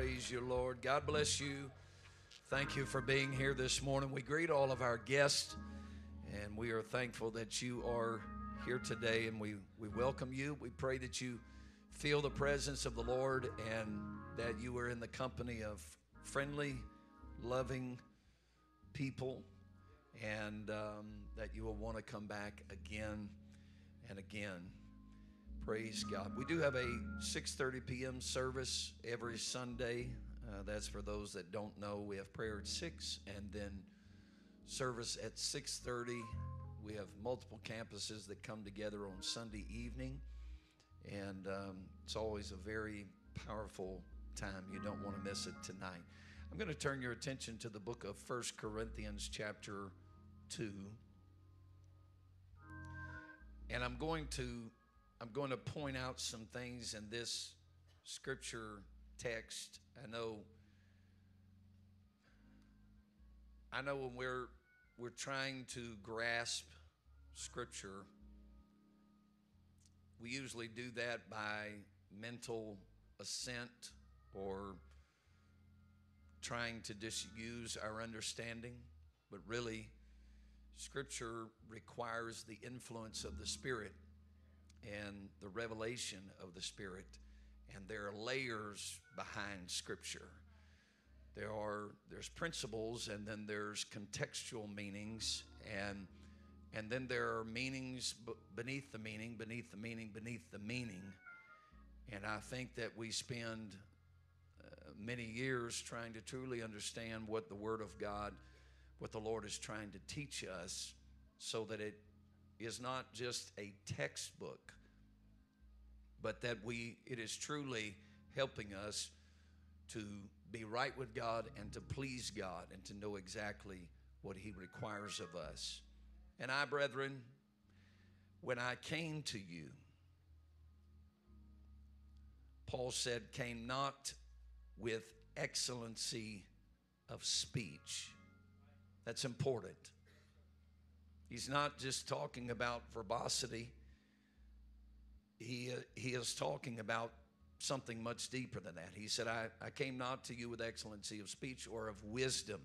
Praise you, Lord. God bless you. Thank you for being here this morning. We greet all of our guests, and we are thankful that you are here today, and we, we welcome you. We pray that you feel the presence of the Lord and that you are in the company of friendly, loving people, and um, that you will want to come back again and again. Praise God. We do have a 6:30 p.m. service every Sunday. Uh, that's for those that don't know. We have prayer at six, and then service at 6:30. We have multiple campuses that come together on Sunday evening, and um, it's always a very powerful time. You don't want to miss it tonight. I'm going to turn your attention to the book of First Corinthians, chapter two, and I'm going to I'm going to point out some things in this scripture text. I know I know when we're we're trying to grasp scripture, we usually do that by mental assent or trying to disuse our understanding, but really scripture requires the influence of the spirit and the revelation of the Spirit. And there are layers behind Scripture. There are there's principles, and then there's contextual meanings, and and then there are meanings beneath the meaning, beneath the meaning, beneath the meaning. And I think that we spend uh, many years trying to truly understand what the Word of God, what the Lord is trying to teach us, so that it is not just a textbook, but that we it is truly helping us to be right with God and to please God and to know exactly what he requires of us. And I, brethren, when I came to you, Paul said, came not with excellency of speech. That's important. He's not just talking about verbosity, he, uh, he is talking about something much deeper than that. He said, I, I came not to you with excellency of speech or of wisdom,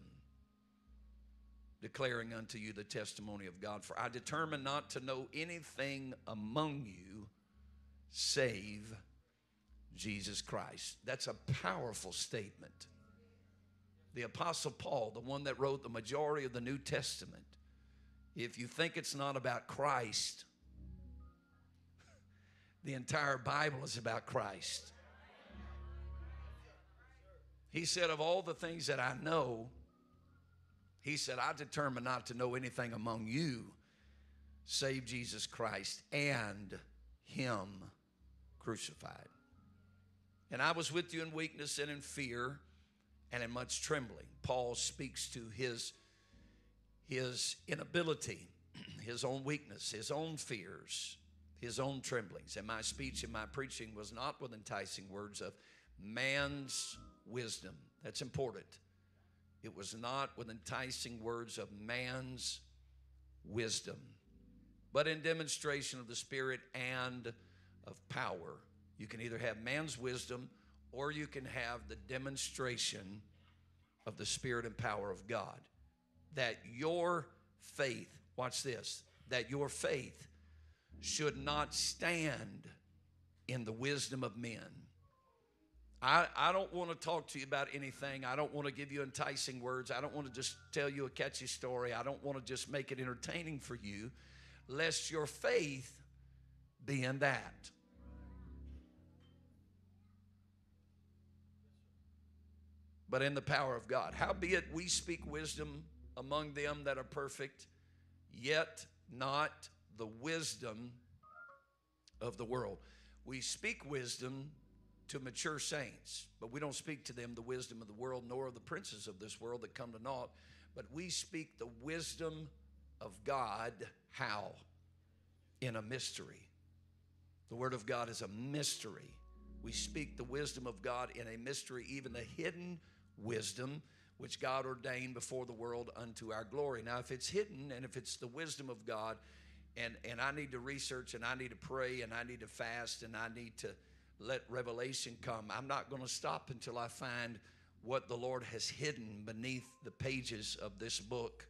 declaring unto you the testimony of God. For I determined not to know anything among you save Jesus Christ. That's a powerful statement. The Apostle Paul, the one that wrote the majority of the New Testament, if you think it's not about Christ, the entire Bible is about Christ. He said, Of all the things that I know, he said, I determined not to know anything among you save Jesus Christ and Him crucified. And I was with you in weakness and in fear and in much trembling. Paul speaks to his his inability, his own weakness, his own fears, his own tremblings. And my speech and my preaching was not with enticing words of man's wisdom. That's important. It was not with enticing words of man's wisdom, but in demonstration of the Spirit and of power. You can either have man's wisdom or you can have the demonstration of the Spirit and power of God that your faith, watch this, that your faith should not stand in the wisdom of men. I, I don't want to talk to you about anything. I don't want to give you enticing words. I don't want to just tell you a catchy story. I don't want to just make it entertaining for you, lest your faith be in that. But in the power of God. Howbeit we speak wisdom among them that are perfect, yet not the wisdom of the world. We speak wisdom to mature saints, but we don't speak to them the wisdom of the world, nor of the princes of this world that come to naught. But we speak the wisdom of God. How? In a mystery. The Word of God is a mystery. We speak the wisdom of God in a mystery, even the hidden wisdom which God ordained before the world unto our glory. Now, if it's hidden and if it's the wisdom of God, and, and I need to research and I need to pray and I need to fast and I need to let revelation come. I'm not going to stop until I find what the Lord has hidden beneath the pages of this book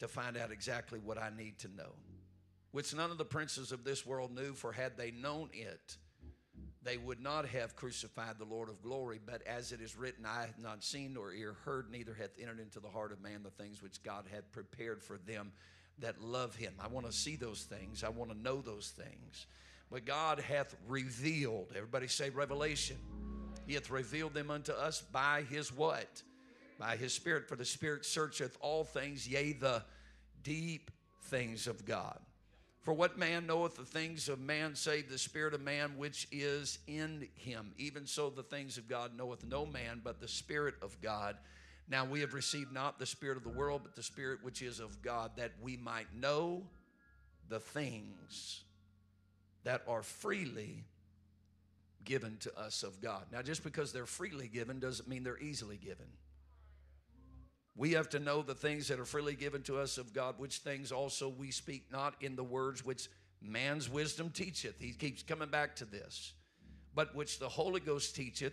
to find out exactly what I need to know, which none of the princes of this world knew, for had they known it, they would not have crucified the Lord of glory. But as it is written, I have not seen nor ear heard, neither hath entered into the heart of man the things which God had prepared for them that love him. I want to see those things, I want to know those things. But God hath revealed, everybody say revelation. He hath revealed them unto us by his what? By his Spirit. For the Spirit searcheth all things, yea, the deep things of God. For what man knoweth the things of man save the Spirit of man which is in him? Even so, the things of God knoweth no man but the Spirit of God. Now we have received not the Spirit of the world, but the Spirit which is of God, that we might know the things that are freely given to us of God. Now, just because they're freely given doesn't mean they're easily given. We have to know the things that are freely given to us of God, which things also we speak not in the words which man's wisdom teacheth. He keeps coming back to this. But which the Holy Ghost teacheth,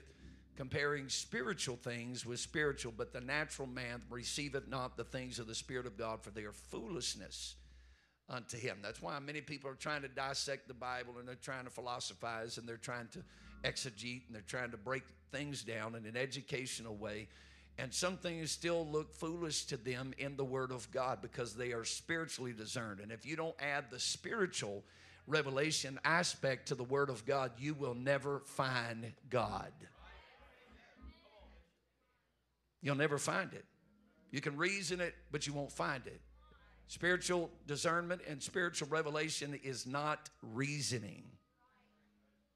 comparing spiritual things with spiritual. But the natural man receiveth not the things of the Spirit of God, for they are foolishness unto him. That's why many people are trying to dissect the Bible and they're trying to philosophize and they're trying to exegete and they're trying to break things down in an educational way and some things still look foolish to them in the Word of God because they are spiritually discerned. And if you don't add the spiritual revelation aspect to the Word of God, you will never find God. You'll never find it. You can reason it, but you won't find it. Spiritual discernment and spiritual revelation is not reasoning.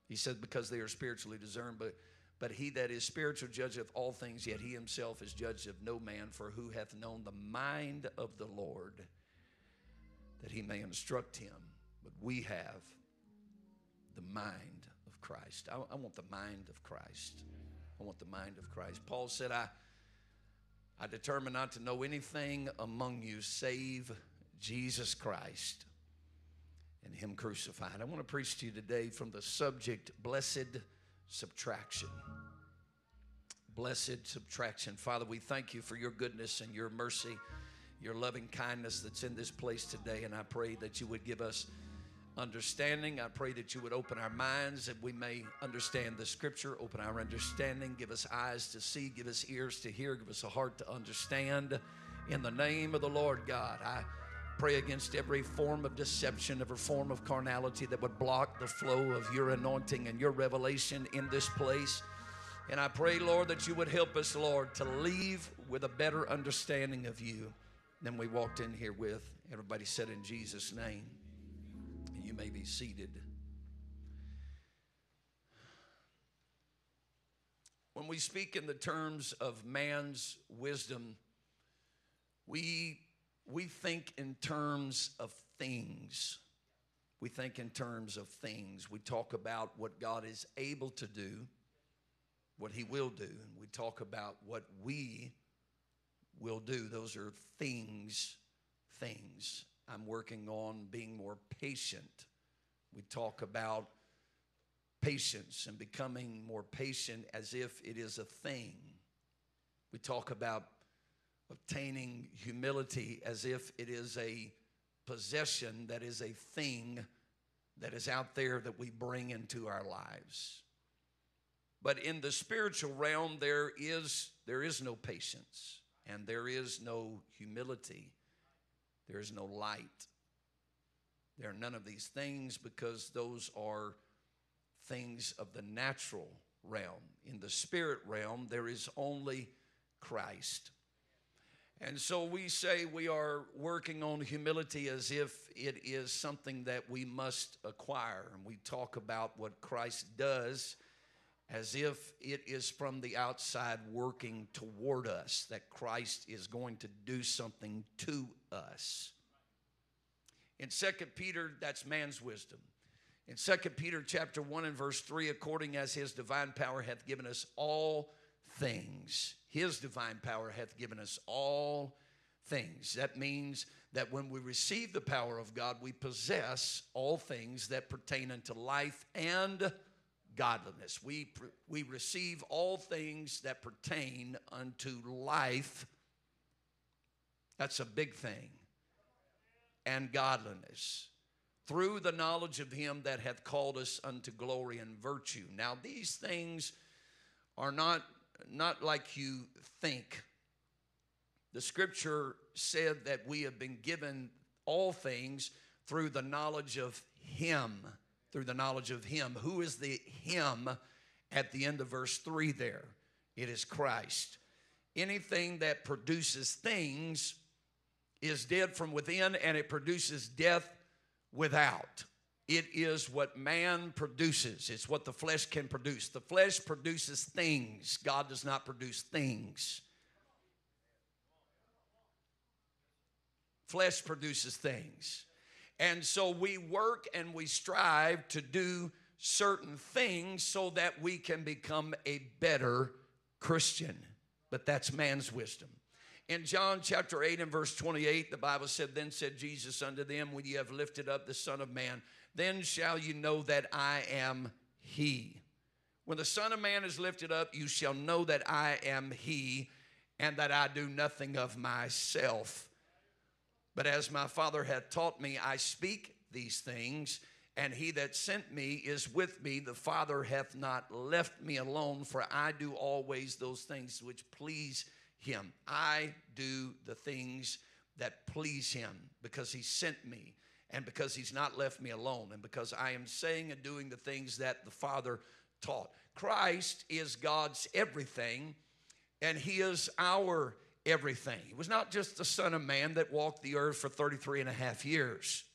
He said, because they are spiritually discerned, but but he that is spiritual judgeth all things, yet he himself is judged of no man. For who hath known the mind of the Lord that he may instruct him? But we have the mind of Christ. I, I want the mind of Christ. I want the mind of Christ. Paul said, I, I determined not to know anything among you save Jesus Christ and Him crucified. I want to preach to you today from the subject, Blessed subtraction. Blessed subtraction. Father, we thank you for your goodness and your mercy, your loving kindness that's in this place today. And I pray that you would give us understanding. I pray that you would open our minds that we may understand the scripture, open our understanding, give us eyes to see, give us ears to hear, give us a heart to understand. In the name of the Lord God, I pray against every form of deception, every form of carnality that would block the flow of your anointing and your revelation in this place. And I pray, Lord, that you would help us, Lord, to leave with a better understanding of you than we walked in here with. Everybody said in Jesus' name. You may be seated. When we speak in the terms of man's wisdom, we we think in terms of things. We think in terms of things. We talk about what God is able to do, what He will do, and we talk about what we will do. Those are things, things. I'm working on being more patient. We talk about patience and becoming more patient as if it is a thing. We talk about obtaining humility as if it is a possession that is a thing that is out there that we bring into our lives. But in the spiritual realm, there is, there is no patience and there is no humility. There is no light. There are none of these things because those are things of the natural realm. In the spirit realm, there is only Christ. And so we say we are working on humility as if it is something that we must acquire. And we talk about what Christ does as if it is from the outside working toward us, that Christ is going to do something to us. In Second Peter, that's man's wisdom. In Second Peter chapter 1 and verse 3, according as his divine power hath given us all things. His divine power hath given us all things. That means that when we receive the power of God, we possess all things that pertain unto life and godliness. We, we receive all things that pertain unto life. That's a big thing. And godliness through the knowledge of him that hath called us unto glory and virtue. Now, these things are not, not like you think. The scripture said that we have been given all things through the knowledge of him. Through the knowledge of him. Who is the him at the end of verse 3 there? It is Christ. Anything that produces things is dead from within and it produces death without. It is what man produces, it's what the flesh can produce. The flesh produces things, God does not produce things. Flesh produces things. And so we work and we strive to do certain things so that we can become a better Christian. But that's man's wisdom. In John chapter 8 and verse 28, the Bible said, Then said Jesus unto them, When ye have lifted up the Son of Man, then shall you know that I am He. When the Son of Man is lifted up, you shall know that I am He, and that I do nothing of myself. But as my Father hath taught me, I speak these things, and he that sent me is with me. The Father hath not left me alone, for I do always those things which please him. I do the things that please him because he sent me and because he's not left me alone and because I am saying and doing the things that the Father taught. Christ is God's everything and he is our everything. He was not just the Son of Man that walked the earth for 33 and a half years.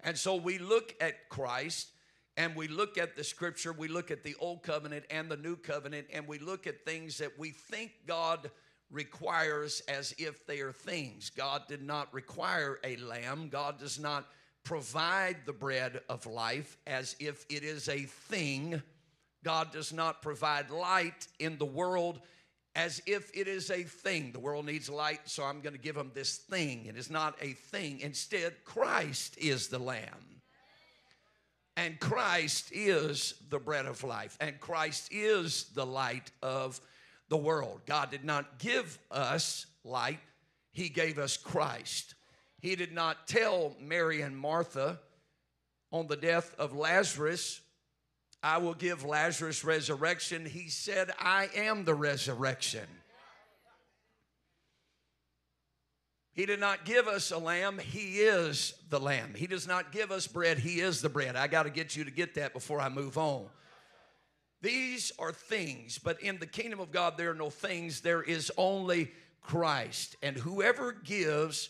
And so we look at Christ and we look at the scripture, we look at the old covenant and the new covenant, and we look at things that we think God requires as if they are things. God did not require a lamb, God does not provide the bread of life as if it is a thing. God does not provide light in the world as if it is a thing. The world needs light, so I'm going to give them this thing. It is not a thing. Instead, Christ is the Lamb. And Christ is the bread of life, and Christ is the light of the world. God did not give us light, He gave us Christ. He did not tell Mary and Martha on the death of Lazarus, I will give Lazarus resurrection. He said, I am the resurrection. He did not give us a lamb, He is the lamb. He does not give us bread, He is the bread. I got to get you to get that before I move on. These are things, but in the kingdom of God, there are no things, there is only Christ. And whoever gives,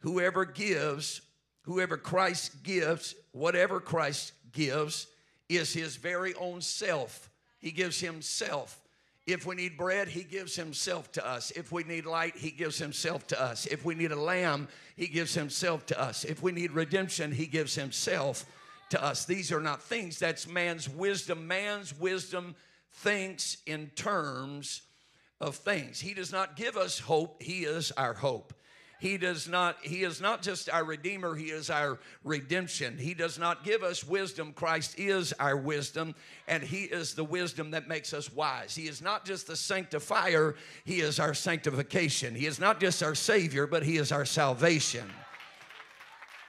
whoever gives, whoever Christ gives, whatever Christ gives, is his very own self. He gives himself. If we need bread, He gives Himself to us. If we need light, He gives Himself to us. If we need a lamb, He gives Himself to us. If we need redemption, He gives Himself to us. These are not things, that's man's wisdom. Man's wisdom thinks in terms of things. He does not give us hope, He is our hope. He does not, He is not just our Redeemer, He is our redemption. He does not give us wisdom. Christ is our wisdom, and He is the wisdom that makes us wise. He is not just the sanctifier, He is our sanctification. He is not just our Savior, but He is our salvation.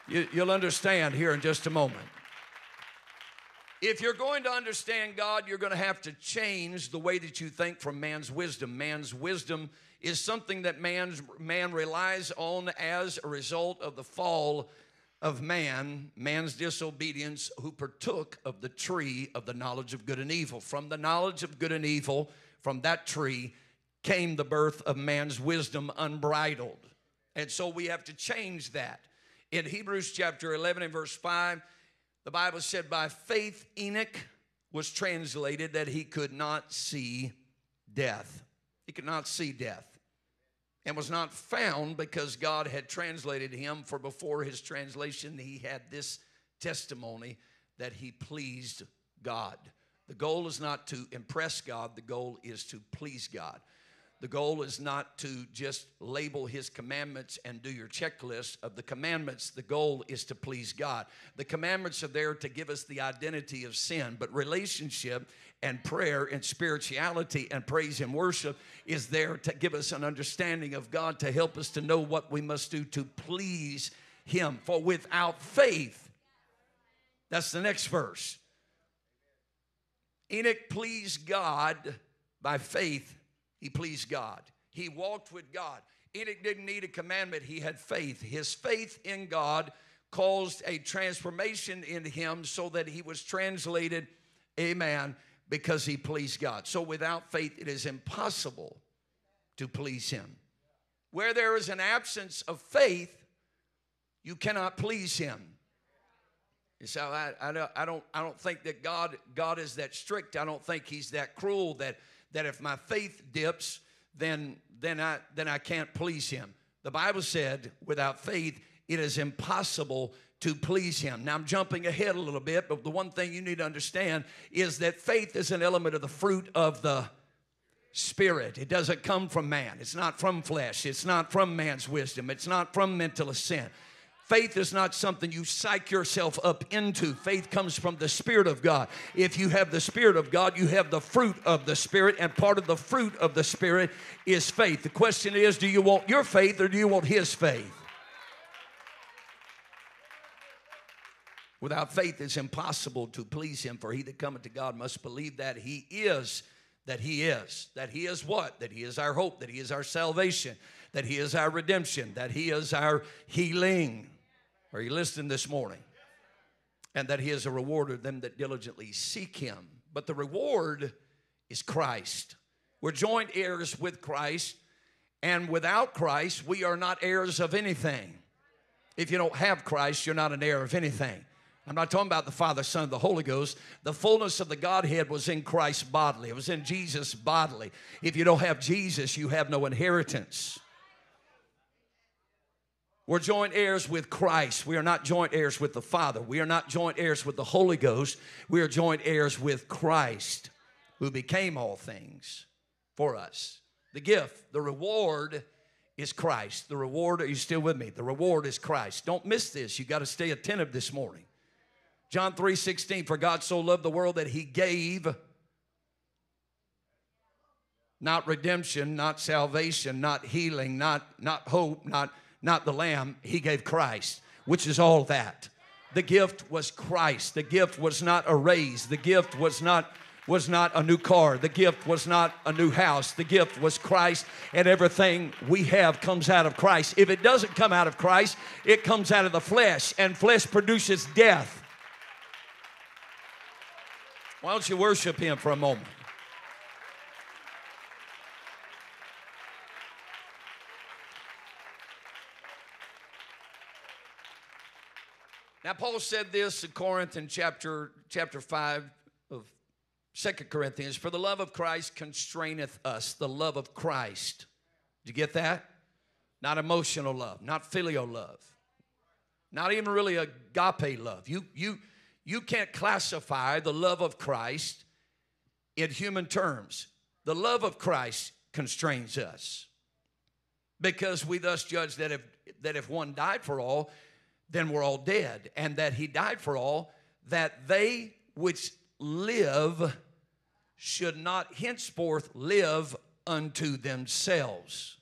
You, you'll understand here in just a moment. If you're going to understand God, you're going to have to change the way that you think from man's wisdom. Man's wisdom is something that man's, man relies on as a result of the fall of man, man's disobedience, who partook of the tree of the knowledge of good and evil. From the knowledge of good and evil, from that tree, came the birth of man's wisdom unbridled. And so we have to change that. In Hebrews chapter 11 and verse 5, the Bible said, By faith, Enoch was translated that he could not see death. He could not see death and was not found because God had translated him. For before his translation, he had this testimony that he pleased God. The goal is not to impress God, the goal is to please God. The goal is not to just label his commandments and do your checklist of the commandments. The goal is to please God. The commandments are there to give us the identity of sin, but relationship and prayer and spirituality and praise and worship is there to give us an understanding of God, to help us to know what we must do to please him. For without faith, that's the next verse. Enoch pleased God by faith he pleased God. He walked with God. Enoch didn't need a commandment, he had faith. His faith in God caused a transformation in him so that he was translated, amen, because he pleased God. So without faith, it is impossible to please him. Where there is an absence of faith, you cannot please him. So I, I, don't, I, don't, I don't think that God, God is that strict. I don't think he's that cruel that that if my faith dips, then, then, I, then I can't please him. The Bible said, without faith, it is impossible to please him. Now I'm jumping ahead a little bit, but the one thing you need to understand is that faith is an element of the fruit of the spirit. It doesn't come from man. It's not from flesh. It's not from man's wisdom. It's not from mental assent. Faith is not something you psych yourself up into. Faith comes from the Spirit of God. If you have the Spirit of God, you have the fruit of the Spirit, and part of the fruit of the Spirit is faith. The question is do you want your faith or do you want His faith? Without faith, it's impossible to please Him, for he that cometh to God must believe that He is, that He is, that He is what? That He is our hope, that He is our salvation, that He is our redemption, that He is our healing are you listening this morning? And that he is a rewarder of them that diligently seek him. But the reward is Christ. We're joint heirs with Christ, and without Christ, we are not heirs of anything. If you don't have Christ, you're not an heir of anything. I'm not talking about the Father, Son, the Holy Ghost. The fullness of the Godhead was in Christ bodily, it was in Jesus bodily. If you don't have Jesus, you have no inheritance. We're joint heirs with Christ. We are not joint heirs with the Father. We are not joint heirs with the Holy Ghost. We are joint heirs with Christ, who became all things for us. The gift, the reward is Christ. The reward, are you still with me? The reward is Christ. Don't miss this. You got to stay attentive this morning. John 3 16, for God so loved the world that he gave not redemption, not salvation, not healing, not, not hope, not not the lamb, he gave Christ, which is all that. The gift was Christ. The gift was not a raise. The gift was not was not a new car. The gift was not a new house. The gift was Christ, and everything we have comes out of Christ. If it doesn't come out of Christ, it comes out of the flesh, and flesh produces death. Why don't you worship Him for a moment? Now, Paul said this in Corinth in chapter, chapter 5 of Second Corinthians For the love of Christ constraineth us, the love of Christ. Did you get that? Not emotional love, not filial love, not even really agape love. You, you, you can't classify the love of Christ in human terms. The love of Christ constrains us because we thus judge that if, that if one died for all, then we're all dead. And that he died for all, that they which live should not henceforth live unto themselves.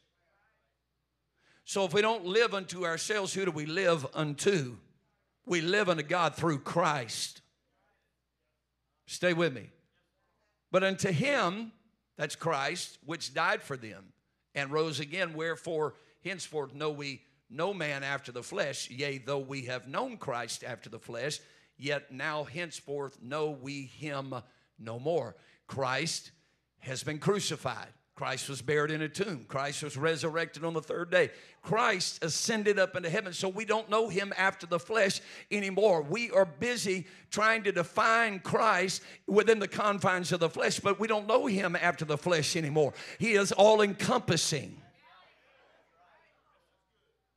So if we don't live unto ourselves, who do we live unto? We live unto God through Christ. Stay with me. But unto him, that's Christ, which died for them and rose again, wherefore henceforth know we no man after the flesh, yea, though we have known Christ after the flesh, yet now henceforth know we him no more. Christ has been crucified. Christ was buried in a tomb. Christ was resurrected on the third day. Christ ascended up into heaven, so we don't know him after the flesh anymore. We are busy trying to define Christ within the confines of the flesh, but we don't know him after the flesh anymore. He is all encompassing.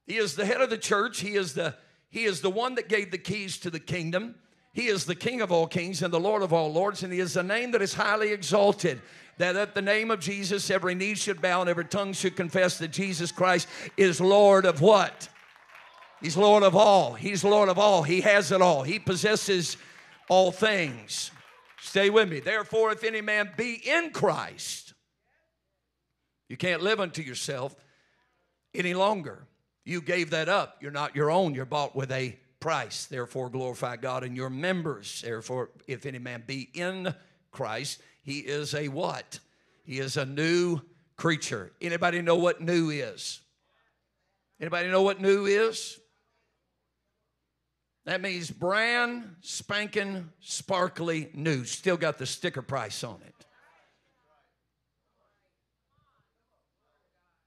He is the head of the church. He is the, he is the one that gave the keys to the kingdom. He is the King of all kings and the Lord of all lords, and He is the name that is highly exalted. That at the name of Jesus, every knee should bow and every tongue should confess that Jesus Christ is Lord of what? He's Lord of all. He's Lord of all. He has it all. He possesses all things. Stay with me. Therefore, if any man be in Christ, you can't live unto yourself any longer. You gave that up. You're not your own. You're bought with a price. Therefore, glorify God in your members. Therefore, if any man be in Christ, he is a what? He is a new creature. Anybody know what new is? Anybody know what new is? That means brand spanking, sparkly new. Still got the sticker price on it.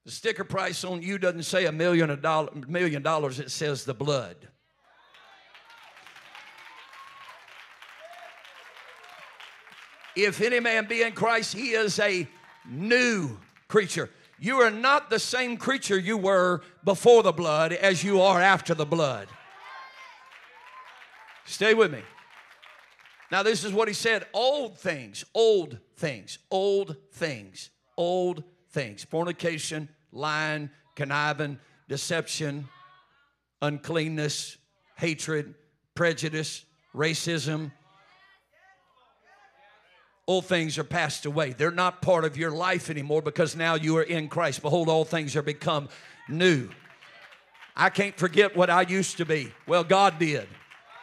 The sticker price on you doesn't say a million, a dollar, million dollars, it says the blood. If any man be in Christ, he is a new creature. You are not the same creature you were before the blood as you are after the blood. Stay with me. Now, this is what he said old things, old things, old things, old things. Fornication, lying, conniving, deception, uncleanness, hatred, prejudice, racism. All things are passed away. They're not part of your life anymore because now you are in Christ. Behold, all things are become new. I can't forget what I used to be. Well, God did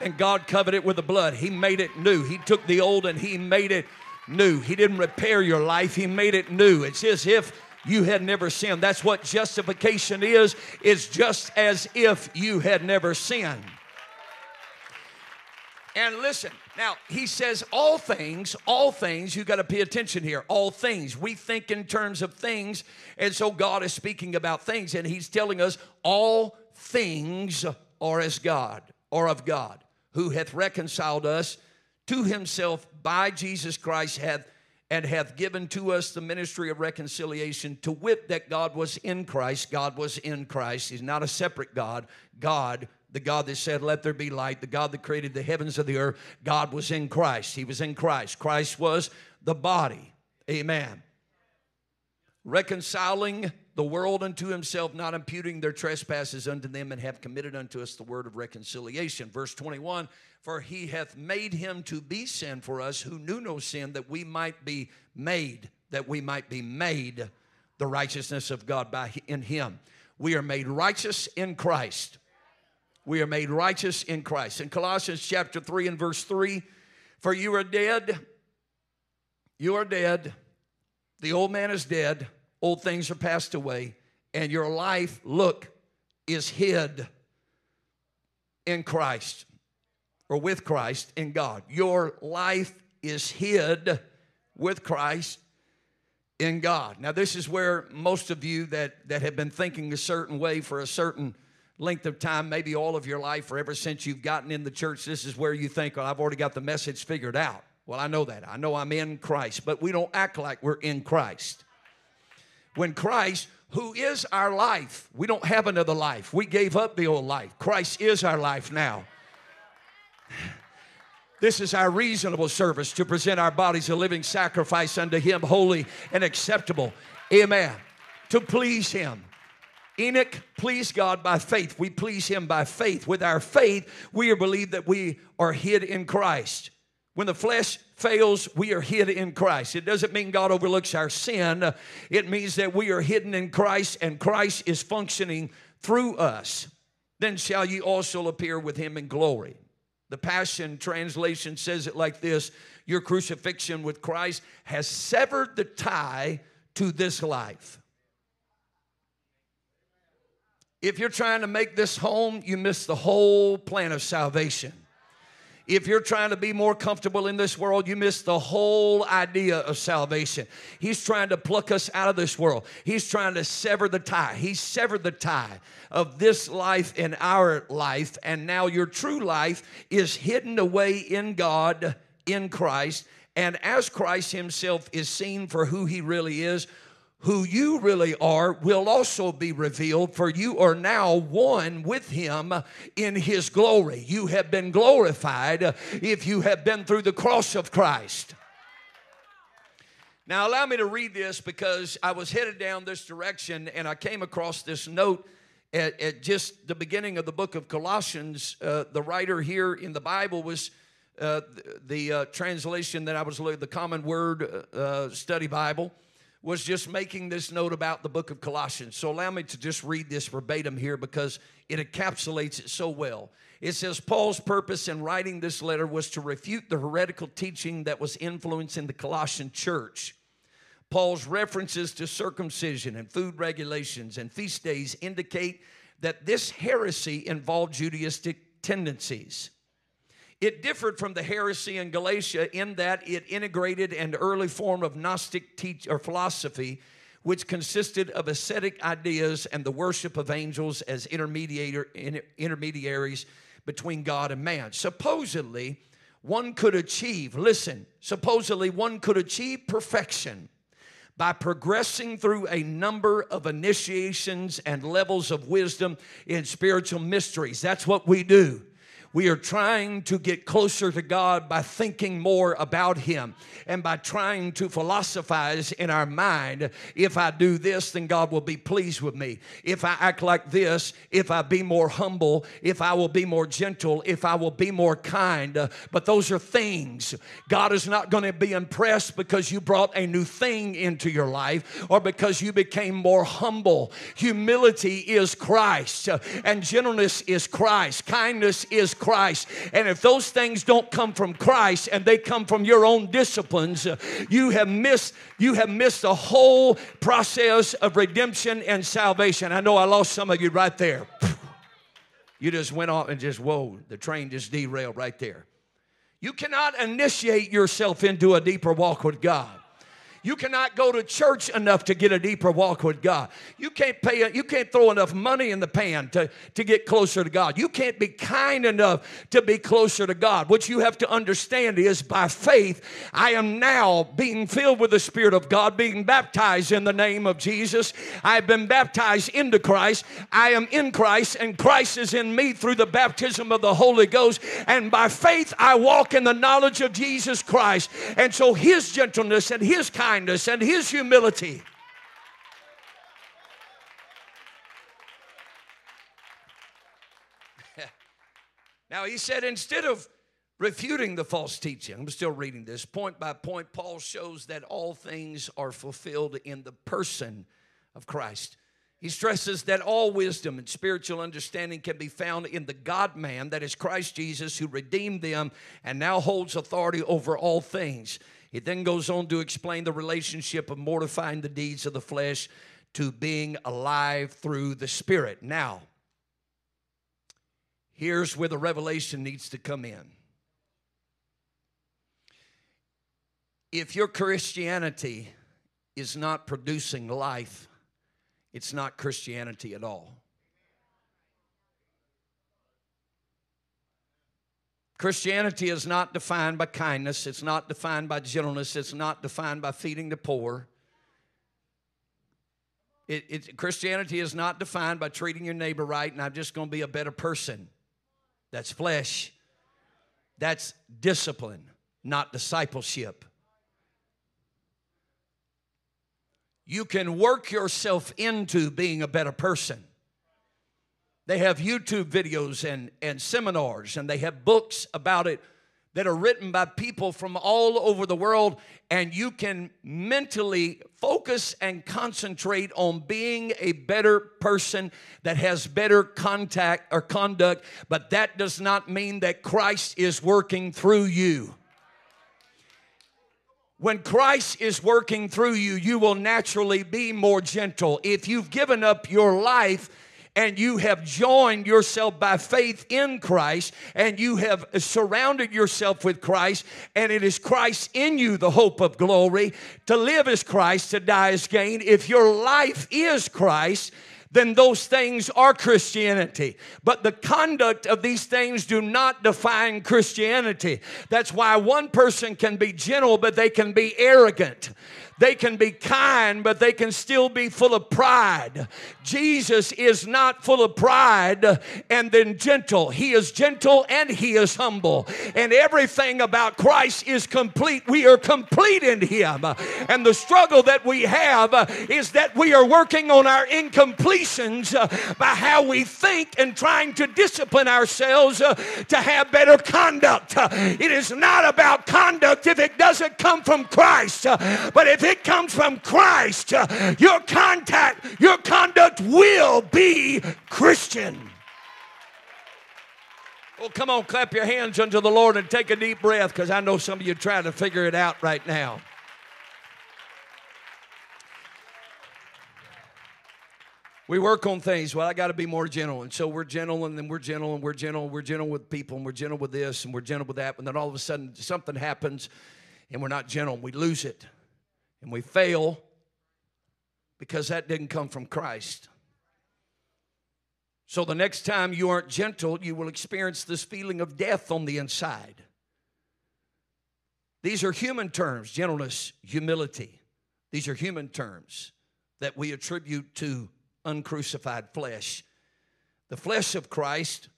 and God covered it with the blood. He made it new. He took the old and He made it new. He didn't repair your life, He made it new. It's as if you had never sinned. That's what justification is. It's just as if you had never sinned. And listen, now he says all things, all things, you got to pay attention here. All things. We think in terms of things, and so God is speaking about things, and he's telling us all things are as God or of God who hath reconciled us to himself by Jesus Christ hath and hath given to us the ministry of reconciliation to wit that God was in Christ God was in Christ. He's not a separate God. God the God that said let there be light the God that created the heavens of the earth God was in Christ. He was in Christ. Christ was the body. Amen reconciling the world unto himself, not imputing their trespasses unto them, and have committed unto us the word of reconciliation. Verse 21 For he hath made him to be sin for us who knew no sin, that we might be made, that we might be made the righteousness of God by in him. We are made righteous in Christ. We are made righteous in Christ. In Colossians chapter 3 and verse 3, for you are dead, you are dead, the old man is dead old things are passed away, and your life, look, is hid in Christ or with Christ in God. Your life is hid with Christ in God. Now, this is where most of you that, that have been thinking a certain way for a certain length of time, maybe all of your life or ever since you've gotten in the church, this is where you think, I've already got the message figured out. Well, I know that. I know I'm in Christ, but we don't act like we're in Christ when Christ, who is our life, we don't have another life. We gave up the old life. Christ is our life now. This is our reasonable service to present our bodies a living sacrifice unto Him, holy and acceptable. Amen. To please Him. Enoch pleased God by faith. We please Him by faith. With our faith, we are believed that we are hid in Christ. When the flesh fails, we are hid in Christ. It doesn't mean God overlooks our sin. It means that we are hidden in Christ and Christ is functioning through us. Then shall ye also appear with him in glory. The Passion Translation says it like this Your crucifixion with Christ has severed the tie to this life. If you're trying to make this home, you miss the whole plan of salvation. If you're trying to be more comfortable in this world, you miss the whole idea of salvation. He's trying to pluck us out of this world. He's trying to sever the tie. He severed the tie of this life and our life, and now your true life is hidden away in God, in Christ. And as Christ Himself is seen for who He really is, who you really are will also be revealed, for you are now one with him in his glory. You have been glorified if you have been through the cross of Christ. Now, allow me to read this because I was headed down this direction and I came across this note at, at just the beginning of the book of Colossians. Uh, the writer here in the Bible was uh, the, uh, translation that I was looking, the Common Word uh, Study Bible was just making this note about the book of Colossians. So allow me to just read this verbatim here because it encapsulates it so well. It says Paul's purpose in writing this letter was to refute the heretical teaching that was influencing the Colossian church. Paul's references to circumcision and food regulations and feast days indicate that this heresy involved Judaistic tendencies. It differed from the heresy in Galatia in that it integrated an early form of Gnostic teach or philosophy, which consisted of ascetic ideas and the worship of angels as intermediaries between God and man. Supposedly, one could achieve, listen, supposedly one could achieve perfection by progressing through a number of initiations and levels of wisdom in spiritual mysteries. That's what we do. We are trying to get closer to God by thinking more about Him and by trying to philosophize in our mind if I do this, then God will be pleased with me. If I act like this, if I be more humble, if I will be more gentle, if I will be more kind. But those are things. God is not going to be impressed because you brought a new thing into your life or because you became more humble. Humility is Christ, and gentleness is Christ, kindness is Christ. And if those things don't come from Christ and they come from your own disciplines, uh, you have missed you have missed the whole process of redemption and salvation. I know I lost some of you right there. You just went off and just whoa, the train just derailed right there. You cannot initiate yourself into a deeper walk with God. You cannot go to church enough to get a deeper walk with God. You can't pay, you can't throw enough money in the pan to, to get closer to God. You can't be kind enough to be closer to God. What you have to understand is by faith, I am now being filled with the Spirit of God, being baptized in the name of Jesus. I've been baptized into Christ. I am in Christ, and Christ is in me through the baptism of the Holy Ghost. And by faith, I walk in the knowledge of Jesus Christ. And so his gentleness and his kindness kindness and his humility. now, he said, instead of refuting the false teaching, I'm still reading this point by point, Paul shows that all things are fulfilled in the person of Christ. He stresses that all wisdom and spiritual understanding can be found in the God man, that is Christ Jesus, who redeemed them and now holds authority over all things. It then goes on to explain the relationship of mortifying the deeds of the flesh to being alive through the Spirit. Now, here's where the revelation needs to come in. If your Christianity is not producing life, it's not Christianity at all. Christianity is not defined by kindness, it's not defined by gentleness, it's not defined by feeding the poor. It, it, Christianity is not defined by treating your neighbor right and I'm just going to be a better person. That's flesh. That's discipline, not discipleship. You can work yourself into being a better person. They have YouTube videos and, and seminars, and they have books about it that are written by people from all over the world, and you can mentally focus and concentrate on being a better person that has better contact or conduct, but that does not mean that Christ is working through you. When Christ is working through you, you will naturally be more gentle. If you've given up your life, and you have joined yourself by faith in Christ and you have surrounded yourself with Christ, and it is Christ in you, the hope of glory. To live is Christ, to die is gain. If your life is Christ, then those things are Christianity. But the conduct of these things do not define Christianity. That's why one person can be gentle, but they can be arrogant. They can be kind, but they can still be full of pride. Jesus is not full of pride and then gentle. He is gentle and he is humble. And everything about Christ is complete. We are complete in him. And the struggle that we have is that we are working on our incompletions by how we think and trying to discipline ourselves to have better conduct. It is not about conduct if it doesn't come from Christ. But if it comes from Christ, uh, your contact, your conduct will be Christian. Well, come on, clap your hands unto the Lord and take a deep breath because I know some of you are trying to figure it out right now. We work on things. Well, I got to be more gentle. And so we're gentle, and then we're gentle, and we're gentle, we're gentle with people, and we're gentle with this, and we're gentle with that. And then all of a sudden, something happens, and we're not gentle, and we lose it. And we fail because that didn't come from Christ. So the next time you aren't gentle, you will experience this feeling of death on the inside. These are human terms gentleness, humility. These are human terms that we attribute to uncrucified flesh. The flesh of Christ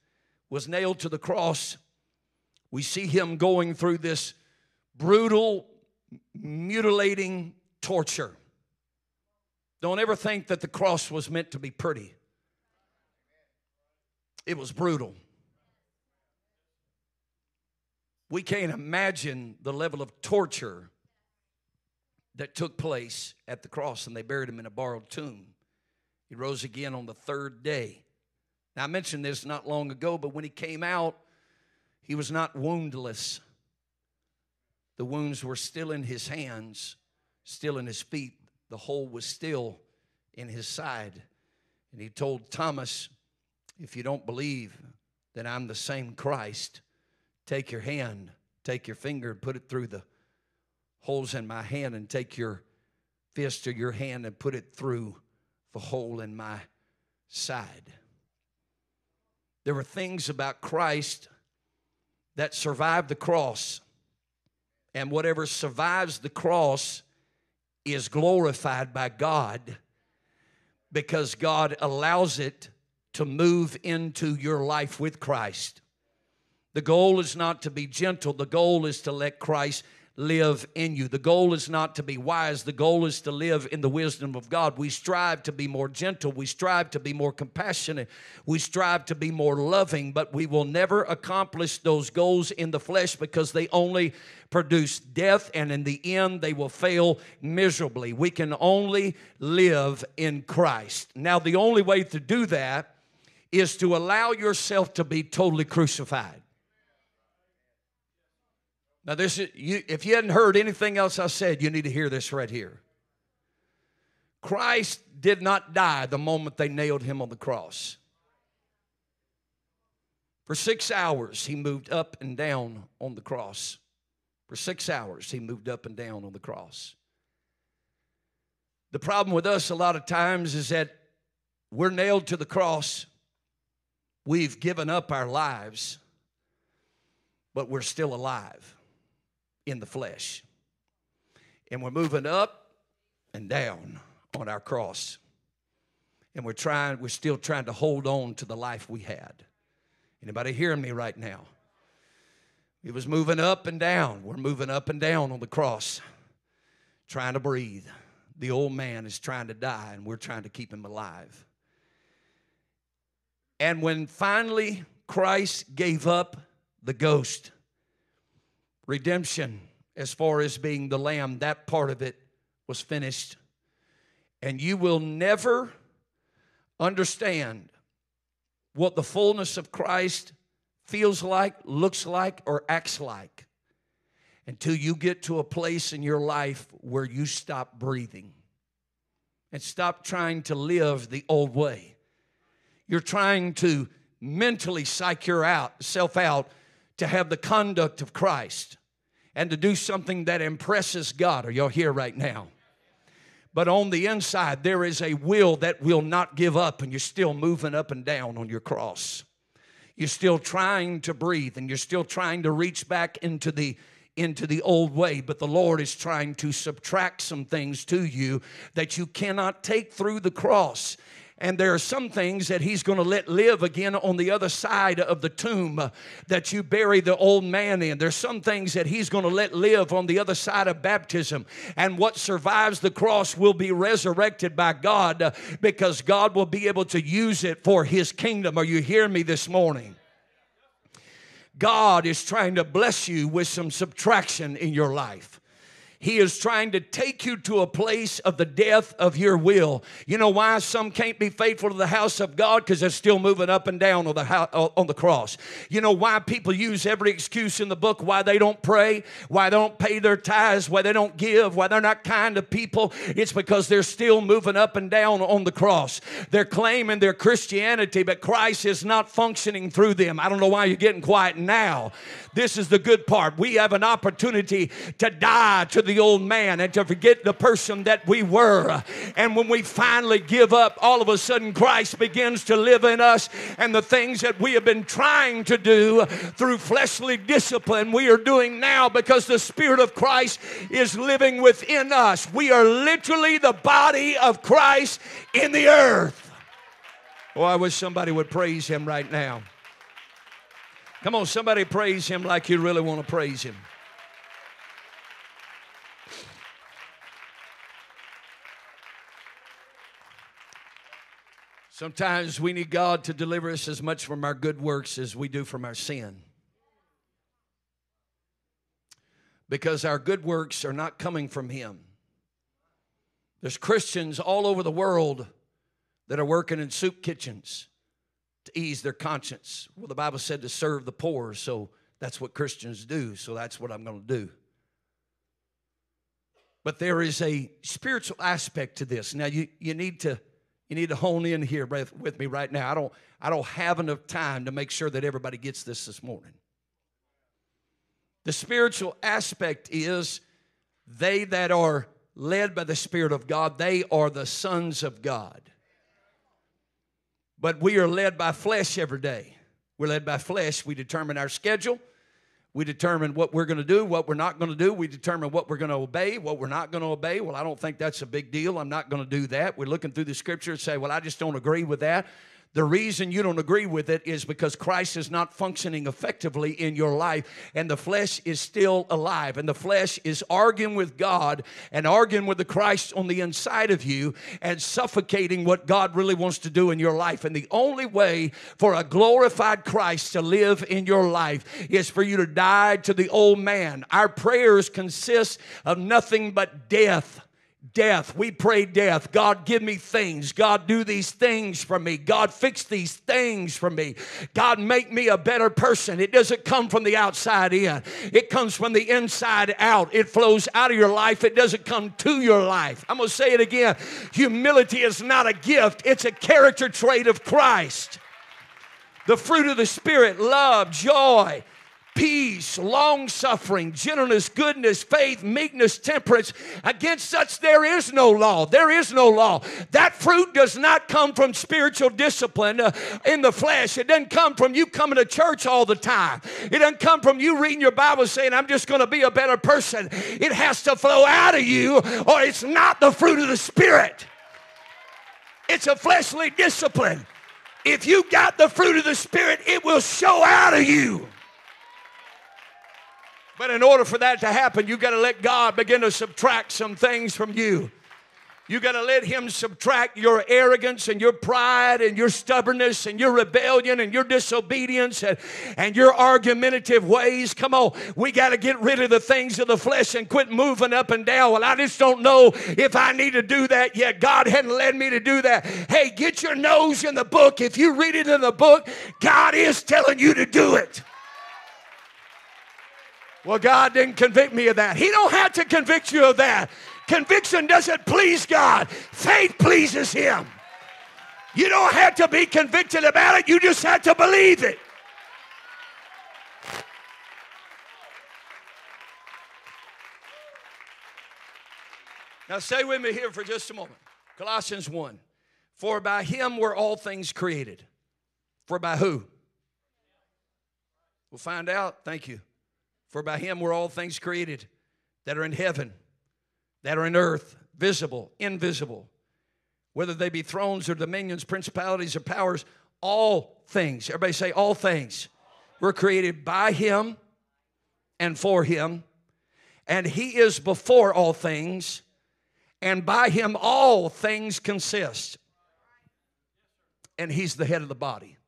was nailed to the cross. We see him going through this brutal, mutilating torture. Don't ever think that the cross was meant to be pretty, it was brutal. We can't imagine the level of torture that took place at the cross, and they buried him in a borrowed tomb. He rose again on the third day. Now, I mentioned this not long ago, but when he came out, he was not woundless. The wounds were still in his hands, still in his feet. The hole was still in his side. And he told Thomas, If you don't believe that I'm the same Christ, take your hand, take your finger, and put it through the holes in my hand, and take your fist or your hand and put it through the hole in my side. There were things about Christ that survived the cross, and whatever survives the cross is glorified by God because God allows it to move into your life with Christ. The goal is not to be gentle, the goal is to let Christ live in you. The goal is not to be wise, the goal is to live in the wisdom of God. We strive to be more gentle, we strive to be more compassionate, we strive to be more loving, but we will never accomplish those goals in the flesh because they only produce death and in the end they will fail miserably. We can only live in Christ. Now, the only way to do that is to allow yourself to be totally crucified. Now, this is, you, if you hadn't heard anything else I said, you need to hear this right here. Christ did not die the moment they nailed him on the cross. For six hours, he moved up and down on the cross. For six hours, he moved up and down on the cross. The problem with us a lot of times is that we're nailed to the cross. We've given up our lives, but we're still alive in the flesh. And we're moving up and down on our cross. And we're trying, we're still trying to hold on to the life we had. Anybody hearing me right now? It was moving up and down. We're moving up and down on the cross, trying to breathe. The old man is trying to die, and we're trying to keep him alive. And when finally Christ gave up the ghost, redemption as far as being the lamb, that part of it was finished. And you will never understand what the fullness of Christ feels like, looks like, or acts like until you get to a place in your life where you stop breathing and stop trying to live the old way. You're trying to mentally psych yourself out to have the conduct of Christ and to do something that impresses God. Are y'all here right now? But on the inside, there is a will that will not give up, and you're still moving up and down on your cross. You're still trying to breathe, and you're still trying to reach back into the into the old way, but the Lord is trying to subtract some things to you that you cannot take through the cross. And there are some things that he's going to let live again on the other side of the tomb that you bury the old man in. There's some things that he's going to let live on the other side of baptism. And what survives the cross will be resurrected by God because God will be able to use it for his kingdom. Are you hearing me this morning? God is trying to bless you with some subtraction in your life. He is trying to take you to a place of the death of your will. You know why some can't be faithful to the house of God? Because they're still moving up and down on the, house, uh, on the cross. You know why people use every excuse in the book why they don't pray, why they don't pay their tithes, why they don't give, why they're not kind to people? It's because they're still moving up and down on the cross. They're claiming their Christianity, but Christ is not functioning through them. I don't know why you're getting quiet now. This is the good part. We have an opportunity to die to the old man and to forget the person that we were. And when we finally give up, all of a sudden Christ begins to live in us, and the things that we have been trying to do through fleshly discipline, we are doing now because the Spirit of Christ is living within us. We are literally the body of Christ in the earth. Oh, I wish somebody would praise him right now. Come on, somebody praise him like you really want to praise him. Sometimes we need God to deliver us as much from our good works as we do from our sin. Because our good works are not coming from Him. There's Christians all over the world that are working in soup kitchens to ease their conscience. Well, the Bible said to serve the poor, so that's what Christians do, so that's what I'm going to do. But there is a spiritual aspect to this. Now you, you need to you need to hone in here with me right now. I don't I don't have enough time to make sure that everybody gets this this morning. The spiritual aspect is they that are led by the Spirit of God, they are the sons of God. But we are led by flesh every day. We're led by flesh. We determine our schedule. We determine what we're going to do, what we're not going to do. We determine what we're going to obey, what we're not going to obey. Well, I don't think that's a big deal. I'm not going to do that. We're looking through the scripture and say, well, I just don't agree with that. The reason you don't agree with it is because Christ is not functioning effectively in your life, and the flesh is still alive, and the flesh is arguing with God and arguing with the Christ on the inside of you and suffocating what God really wants to do in your life. And the only way for a glorified Christ to live in your life is for you to die to the old man. Our prayers consist of nothing but death death. We pray death. God, give me things. God, do these things for me. God, fix these things for me. God, make me a better person. It doesn't come from the outside in, it comes from the inside out. It flows out of your life, it doesn't come to your life. I'm going to say it again. Humility is not a gift, it's a character trait of Christ. The fruit of the Spirit love, joy, peace, long suffering, gentleness, goodness, faith, meekness, temperance. Against such there is no law. There is no law. That fruit does not come from spiritual discipline uh, in the flesh. It doesn't come from you coming to church all the time. It doesn't come from you reading your Bible saying, I'm just going to be a better person. It has to flow out of you, or it's not the fruit of the Spirit. It's a fleshly discipline. If you got the fruit of the Spirit, it will show out of you. But in order for that to happen, you got to let God begin to subtract some things from you. You got to let Him subtract your arrogance and your pride and your stubbornness and your rebellion and your disobedience and, and your argumentative ways. Come on, we got to get rid of the things of the flesh and quit moving up and down. Well, I just don't know if I need to do that yet. God hadn't led me to do that. Hey, get your nose in the book. If you read it in the book, God is telling you to do it. Well, God didn't convict me of that. He don't have to convict you of that. Conviction doesn't please God. Faith pleases him. You don't have to be convicted about it. You just have to believe it. Now, stay with me here for just a moment. Colossians 1. For by him were all things created. For by who? We'll find out. Thank you. For by him were all things created that are in heaven, that are in earth, visible, invisible, whether they be thrones or dominions, principalities or powers, all things. Everybody say, all things were created by him and for him. And he is before all things, and by him all things consist. And he's the head of the body.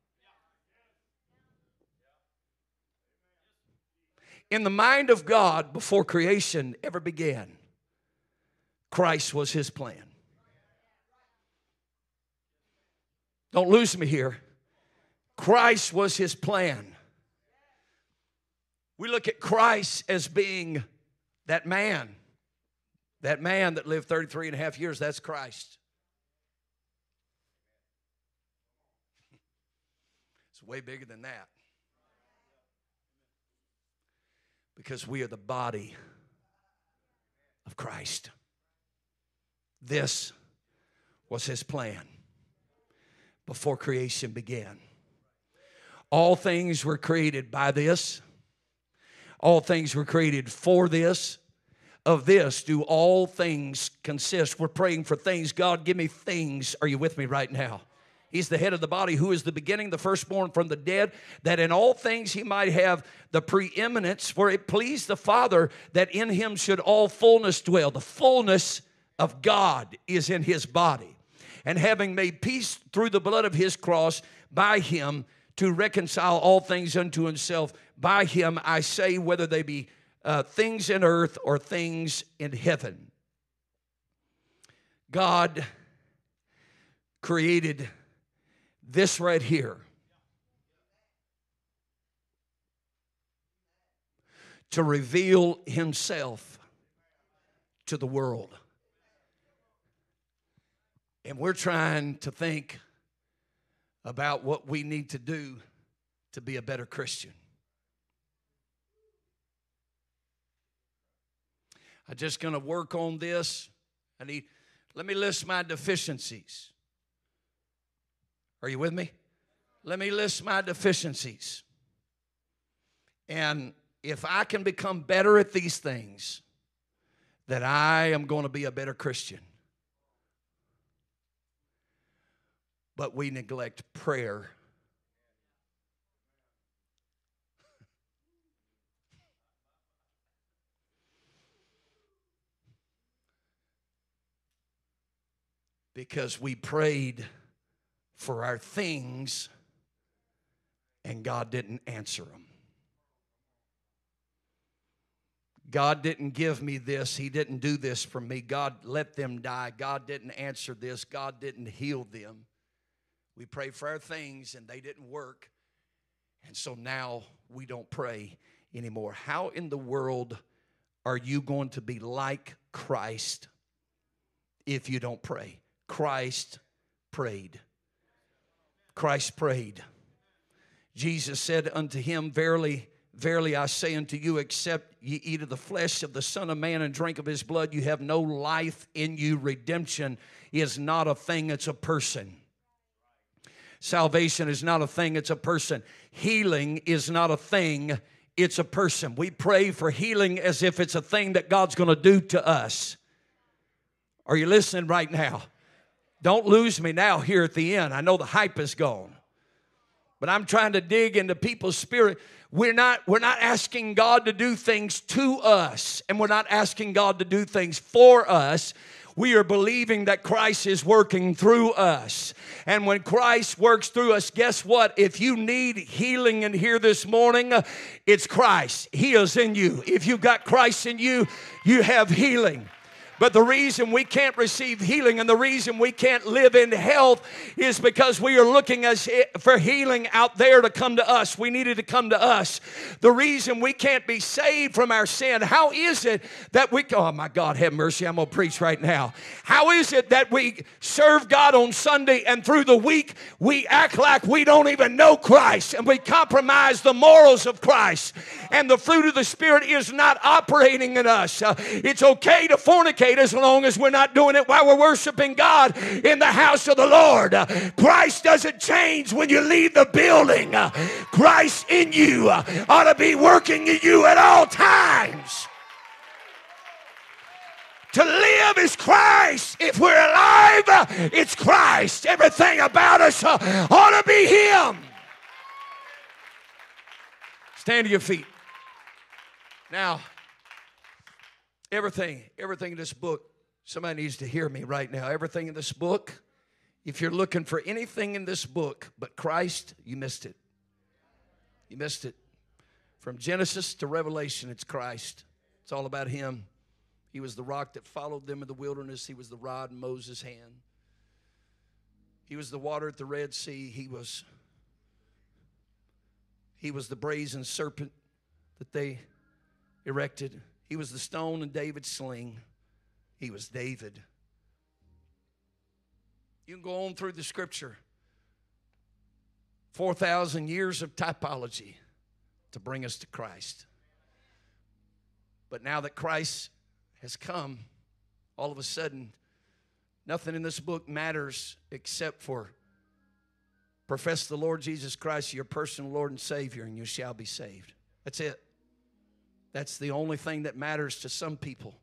In the mind of God, before creation ever began, Christ was his plan. Don't lose me here. Christ was his plan. We look at Christ as being that man, that man that lived 33 and a half years, that's Christ. It's way bigger than that. Because we are the body of Christ. This was his plan before creation began. All things were created by this, all things were created for this. Of this do all things consist. We're praying for things. God, give me things. Are you with me right now? He's the head of the body, who is the beginning, the firstborn from the dead, that in all things he might have the preeminence, for it pleased the Father that in him should all fullness dwell. The fullness of God is in his body. And having made peace through the blood of his cross by him to reconcile all things unto himself, by him I say, whether they be uh, things in earth or things in heaven. God created this right here to reveal himself to the world. And we're trying to think about what we need to do to be a better Christian. I'm just going to work on this. I need, let me list my deficiencies. Are you with me? Let me list my deficiencies. And if I can become better at these things, that I am going to be a better Christian. but we neglect prayer. because we prayed for our things and God didn't answer them. God didn't give me this. He didn't do this for me. God let them die. God didn't answer this. God didn't heal them. We prayed for our things and they didn't work. And so now we don't pray anymore. How in the world are you going to be like Christ if you don't pray? Christ prayed. Christ prayed. Jesus said unto him, Verily, verily I say unto you, except ye eat of the flesh of the Son of Man and drink of his blood, you have no life in you. Redemption is not a thing, it's a person. Salvation is not a thing, it's a person. Healing is not a thing, it's a person. We pray for healing as if it's a thing that God's going to do to us. Are you listening right now? Don't lose me now here at the end. I know the hype is gone. But I'm trying to dig into people's spirit. We're not, we're not asking God to do things to us, and we're not asking God to do things for us we are believing that Christ is working through us. And when Christ works through us, guess what? If you need healing in here this morning, uh, it's Christ. He is in you. If you've got Christ in you, you have healing. But the reason we can't receive healing and the reason we can't live in health is because we are looking as for healing out there to come to us. We needed to come to us. The reason we can't be saved from our sin, how is it that we, oh my God, have mercy, I'm going to preach right now. How is it that we serve God on Sunday and through the week we act like we don't even know Christ and we compromise the morals of Christ and the fruit of the Spirit is not operating in us? Uh, it's okay to fornicate as long as we're not doing it while we're worshiping God in the house of the Lord. Christ doesn't change when you leave the building. Christ in you ought to be working in you at all times. To live is Christ. If we're alive, it's Christ. Everything about us ought to be Him. Stand to your feet. Now, everything, everything in this book, somebody needs to hear me right now. Everything in this book, if you're looking for anything in this book but Christ, you missed it. You missed it. From Genesis to Revelation, it's Christ. It's all about Him. He was the rock that followed them in the wilderness, He was the rod in Moses' hand. He was the water at the Red Sea. He was, he was the brazen serpent that they erected. He was the stone in David's sling. He was David. You can go on through the scripture. 4,000 years of typology to bring us to Christ. But now that Christ has come, all of a sudden, nothing in this book matters except for profess the Lord Jesus Christ, your personal Lord and Savior, and you shall be saved. That's it. That's the only thing that matters to some people.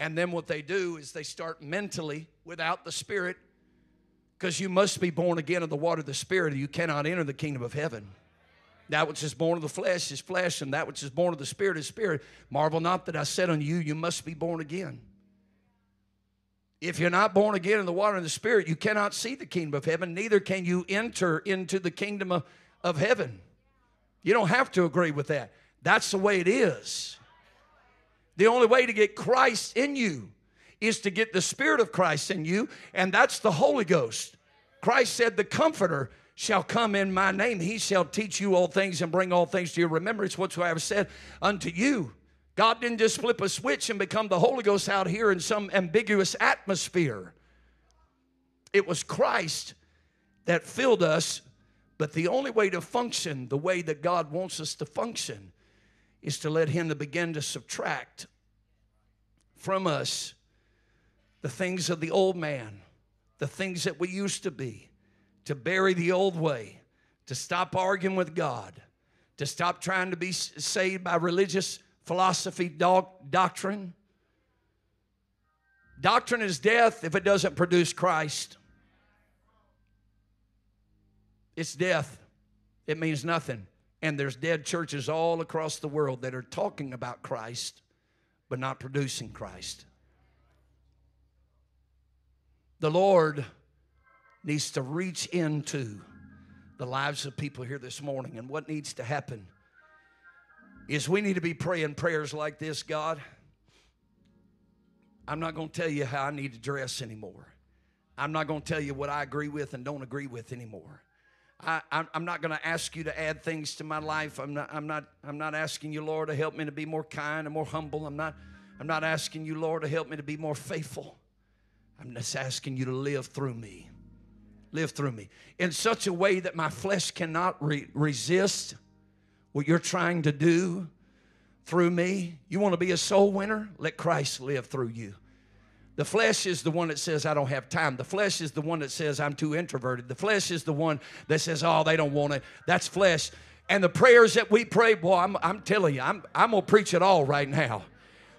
And then what they do is they start mentally without the Spirit, because you must be born again of the water of the Spirit, or you cannot enter the kingdom of heaven. That which is born of the flesh is flesh, and that which is born of the Spirit is spirit. Marvel not that I said unto you, you must be born again. If you're not born again in the water and the Spirit, you cannot see the kingdom of heaven, neither can you enter into the kingdom of, of heaven. You don't have to agree with that. That's the way it is. The only way to get Christ in you is to get the Spirit of Christ in you, and that's the Holy Ghost. Christ said, The Comforter shall come in my name. He shall teach you all things and bring all things to your remembrance whatsoever said unto you. God didn't just flip a switch and become the Holy Ghost out here in some ambiguous atmosphere. It was Christ that filled us, but the only way to function the way that God wants us to function is to let Him to begin to subtract from us the things of the old man, the things that we used to be, to bury the old way, to stop arguing with God, to stop trying to be saved by religious philosophy, doc- doctrine. Doctrine is death if it doesn't produce Christ. It's death. It means nothing. And there's dead churches all across the world that are talking about Christ, but not producing Christ. The Lord needs to reach into the lives of people here this morning. And what needs to happen is we need to be praying prayers like this God, I'm not going to tell you how I need to dress anymore. I'm not going to tell you what I agree with and don't agree with anymore. I, am not going to ask you to add things to my life. I'm not, I'm, not, I'm not asking you, Lord, to help me to be more kind and more humble. I'm not, I'm not asking you, Lord, to help me to be more faithful. I'm just asking you to live through me. Live through me in such a way that my flesh cannot re- resist what you're trying to do through me. You want to be a soul winner? Let Christ live through you. The flesh is the one that says, I don't have time. The flesh is the one that says, I'm too introverted. The flesh is the one that says, oh, they don't want it. That's flesh. And the prayers that we pray, boy, I'm, I'm telling you, I'm, I'm going to preach it all right now.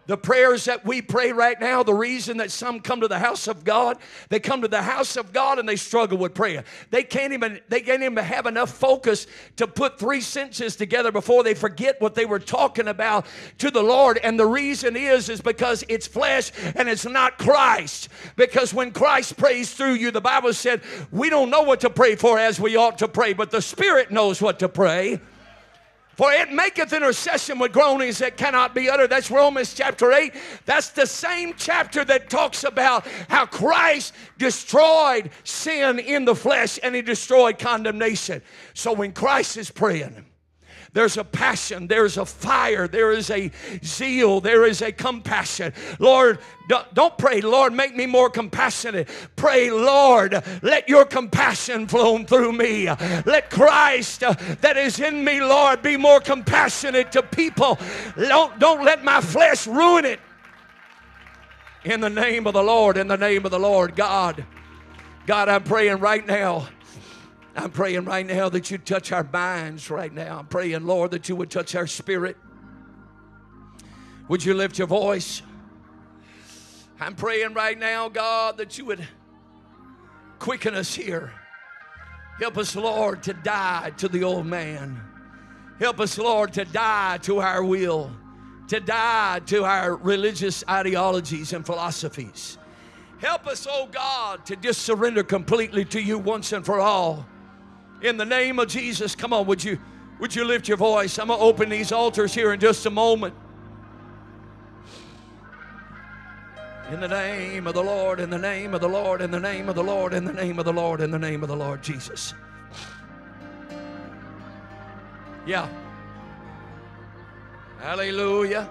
The prayers that we pray right now, the reason that some come to the house of God, they come to the house of God and they struggle with prayer. They can't even they can't even have enough focus to put three sentences together before they forget what they were talking about to the Lord. And the reason is is because it's flesh and it's not Christ. Because when Christ prays through you, the Bible said, we don't know what to pray for as we ought to pray, but the Spirit knows what to pray. For it maketh intercession with groanings that cannot be uttered. That's Romans chapter 8. That's the same chapter that talks about how Christ destroyed sin in the flesh and he destroyed condemnation. So when Christ is praying, there's a passion, there's a fire, there is a zeal, there is a compassion. Lord, don't pray, Lord, make me more compassionate. Pray, Lord, let your compassion flow through me. Let Christ uh, that is in me, Lord, be more compassionate to people. Don't, don't let my flesh ruin it. In the name of the Lord, in the name of the Lord, God. God, I'm praying right now. I'm praying right now that you touch our minds right now. I'm praying, Lord, that you would touch our spirit. Would you lift your voice? I'm praying right now, God, that you would quicken us here. Help us, Lord, to die to the old man. Help us, Lord, to die to our will, to die to our religious ideologies and philosophies. Help us, oh God, to just surrender completely to you once and for all. In the name of Jesus, come on, would you would you lift your voice? I'm gonna open these altars here in just a moment. In the name of the Lord, in the name of the Lord, in the name of the Lord, in the name of the Lord, in the name of the Lord Jesus. Yeah. Hallelujah.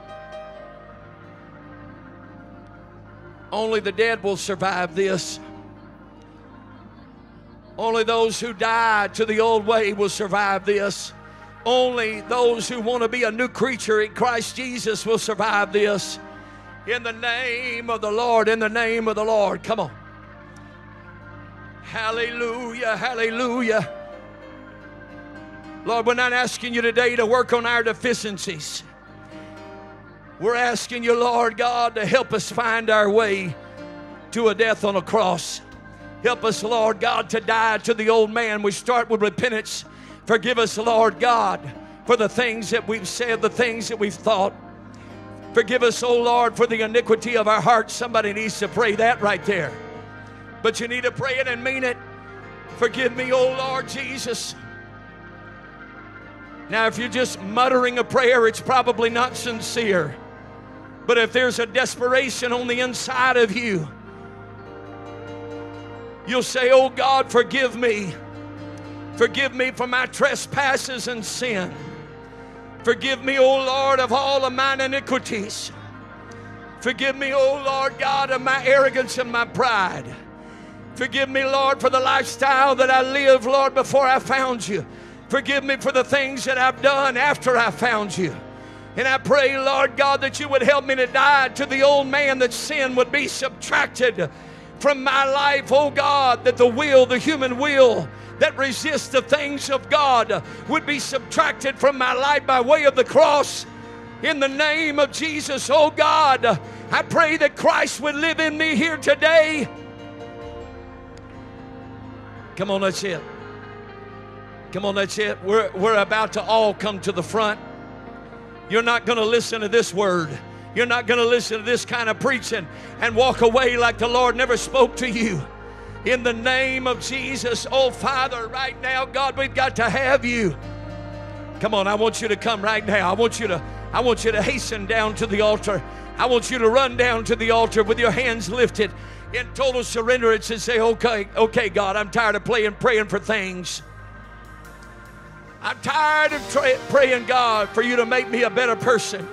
Only the dead will survive this. Only those who died to the old way will survive this. Only those who want to be a new creature in Christ Jesus will survive this. In the name of the Lord, in the name of the Lord. Come on. Hallelujah, hallelujah. Lord, we're not asking you today to work on our deficiencies. We're asking you, Lord God, to help us find our way to a death on a cross. Help us, Lord God, to die to the old man. We start with repentance. Forgive us, Lord God, for the things that we've said, the things that we've thought. Forgive us, oh Lord, for the iniquity of our hearts. Somebody needs to pray that right there. But you need to pray it and mean it. Forgive me, oh Lord Jesus. Now, if you're just muttering a prayer, it's probably not sincere. But if there's a desperation on the inside of you, you'll say, Oh God, forgive me. Forgive me for my trespasses and sin. Forgive me, O Lord, of all of mine iniquities. Forgive me, O Lord God, of my arrogance and my pride. Forgive me, Lord, for the lifestyle that I lived, Lord, before I found you. Forgive me for the things that I've done after I found you. And I pray, Lord God, that you would help me to die to the old man, that sin would be subtracted from my life, oh God, that the will, the human will, that resists the things of God would be subtracted from my life by way of the cross. In the name of Jesus, oh God, I pray that Christ would live in me here today. Come on, that's it. Come on, that's it. We're, we're about to all come to the front. You're not going to listen to this word. You're not going to listen to this kind of preaching and walk away like the Lord never spoke to you. In the name of Jesus, oh Father, right now, God, we've got to have you. Come on, I want you to come right now. I want you to I want you to hasten down to the altar. I want you to run down to the altar with your hands lifted in total surrenderance and say, "Okay, okay, God, I'm tired of playing praying for things. I'm tired of tra- praying, God, for you to make me a better person.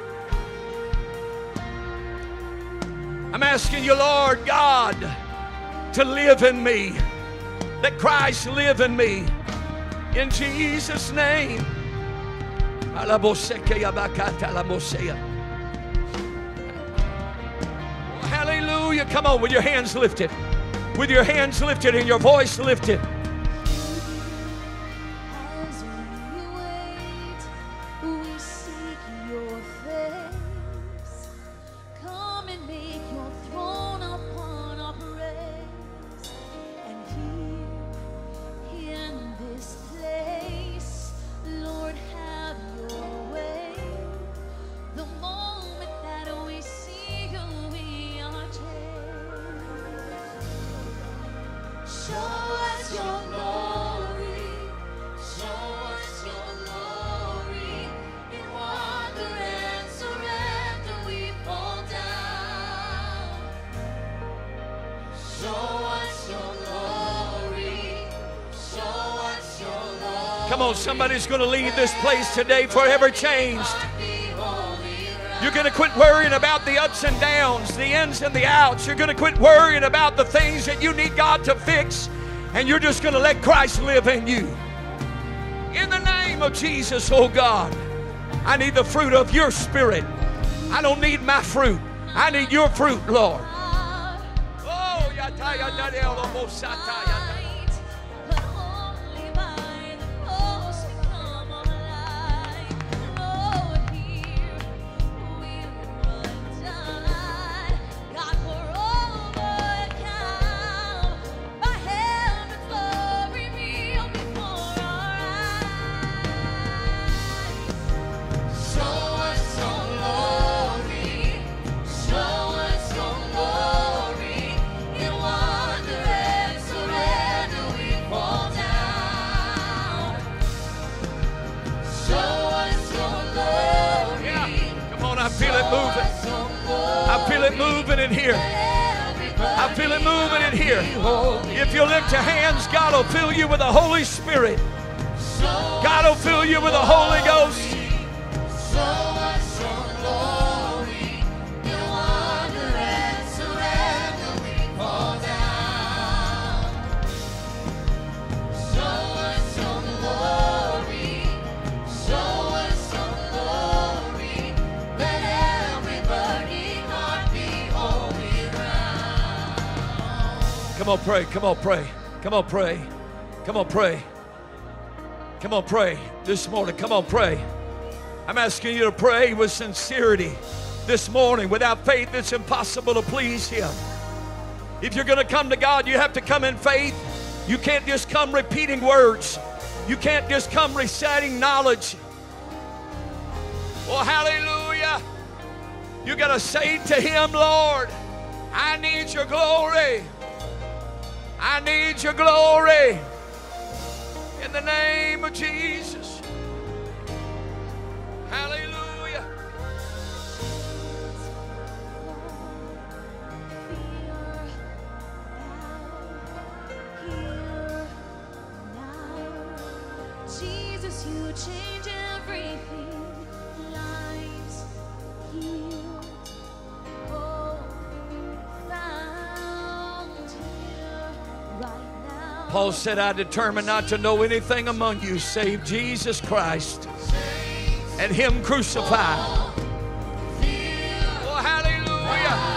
I'm asking you, Lord God, to live in me. Let Christ live in me. In Jesus' name. Oh, hallelujah. Come on, with your hands lifted. With your hands lifted and your voice lifted. Come on, somebody's going to leave this place today forever changed. You're going to quit worrying about the ups and downs, the ins and the outs. You're going to quit worrying about the things that you need God to fix, and you're just going to let Christ live in you. In the name of Jesus, oh God, I need the fruit of your spirit. I don't need my fruit. I need your fruit, Lord. But Come on, pray. Come on, pray. Come on, pray. Come on, pray. Come on, pray this morning. Come on, pray. I'm asking you to pray with sincerity this morning. Without faith, it's impossible to please Him. If you're going to come to God, you have to come in faith. You can't just come repeating words, you can't just come reciting knowledge. Oh, hallelujah. You got to say to Him, Lord, I need your glory. I need your glory. In the name of Jesus. Hallelujah. Paul said, I determined not to know anything among you save Jesus Christ and Him crucified. Oh, hallelujah.